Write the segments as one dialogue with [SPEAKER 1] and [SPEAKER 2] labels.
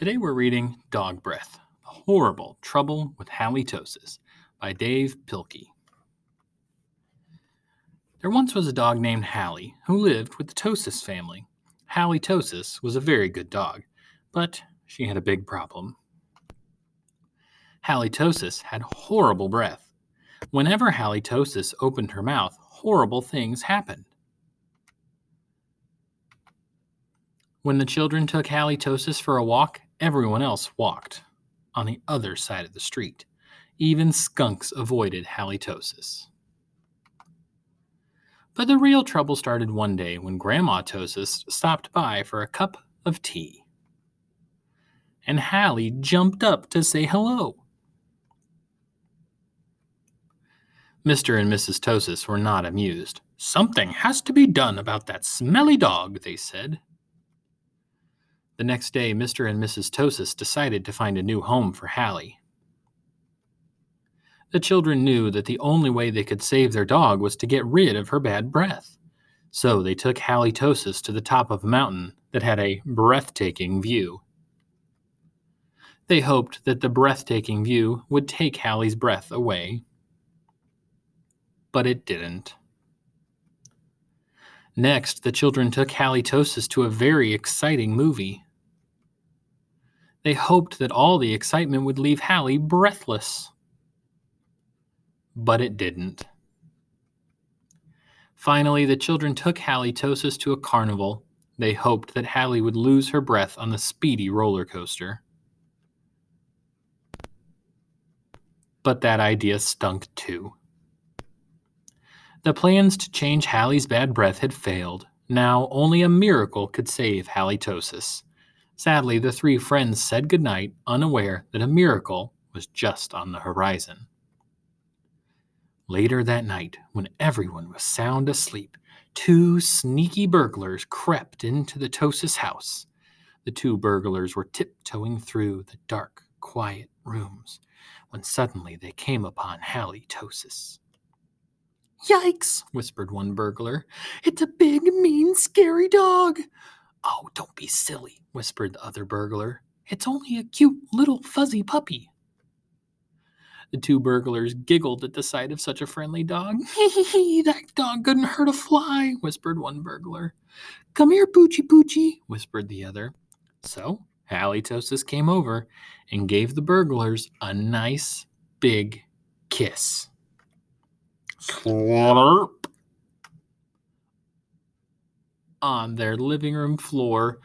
[SPEAKER 1] Today we're reading Dog Breath Horrible Trouble with Halitosis by Dav Pilkey. There once was a dog named Hally who lived with the Tosis family. Halitosis was a very good dog, but she had a big problem. Halitosis had horrible breath. Whenever Halitosis opened her mouth, horrible things happened. When the children took Halitosis for a walk, everyone else walked on the other side of the street. Even skunks avoided Halitosis. But the real trouble started one day when Grandma Tosis stopped by for a cup of tea. And Hally jumped up to say hello. Mr. and Mrs. Tosis were not amused. Something has to be done about that smelly dog, they said. The next day, Mr. and Mrs. Tosis decided to find a new home for Hally. The children knew that the only way they could save their dog was to get rid of her bad breath. So they took Hally Tosis to the top of a mountain that had a breathtaking view. They hoped that the breathtaking view would take Hally's breath away. But it didn't. Next, the children took Hally Tosis to a very exciting movie. They hoped that all the excitement would leave Hally breathless. But it didn't. Finally, the children took Halitosis to a carnival. They hoped that Hally would lose her breath on the speedy roller coaster. But that idea stunk too. The plans to change Hally's bad breath had failed. Now only a miracle could save Halitosis. Sadly, the three friends said goodnight, unaware that a miracle was just on the horizon. Later that night, when everyone was sound asleep, two sneaky burglars crept into the Tosis house. The two burglars were tiptoeing through the dark, quiet rooms when suddenly they came upon Hally Tosis.
[SPEAKER 2] Yikes, whispered one burglar. It's a big, mean, scary dog.
[SPEAKER 1] Oh, don't be silly, whispered the other burglar. It's only a cute little fuzzy puppy. The two burglars giggled at the sight of such a friendly dog.
[SPEAKER 2] That dog couldn't hurt a fly, whispered one burglar.
[SPEAKER 1] Come here, Poochie Poochie, whispered the other. So Halitosis came over and gave the burglars a nice big kiss. Slurp on their living room floor.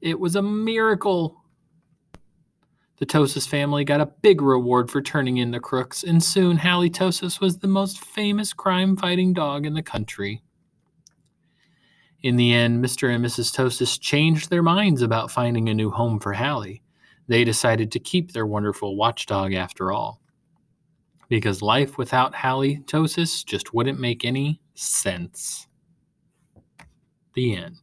[SPEAKER 1] It was a miracle. The Tosis family got a big reward for turning in the crooks, and soon Halitosis was the most famous crime fighting dog in the country. In the end, Mr. and Mrs. Tosis changed their minds about finding a new home for Hally. They decided to keep their wonderful watchdog after all. Because life without Hally Tosis just wouldn't make any sense. The end.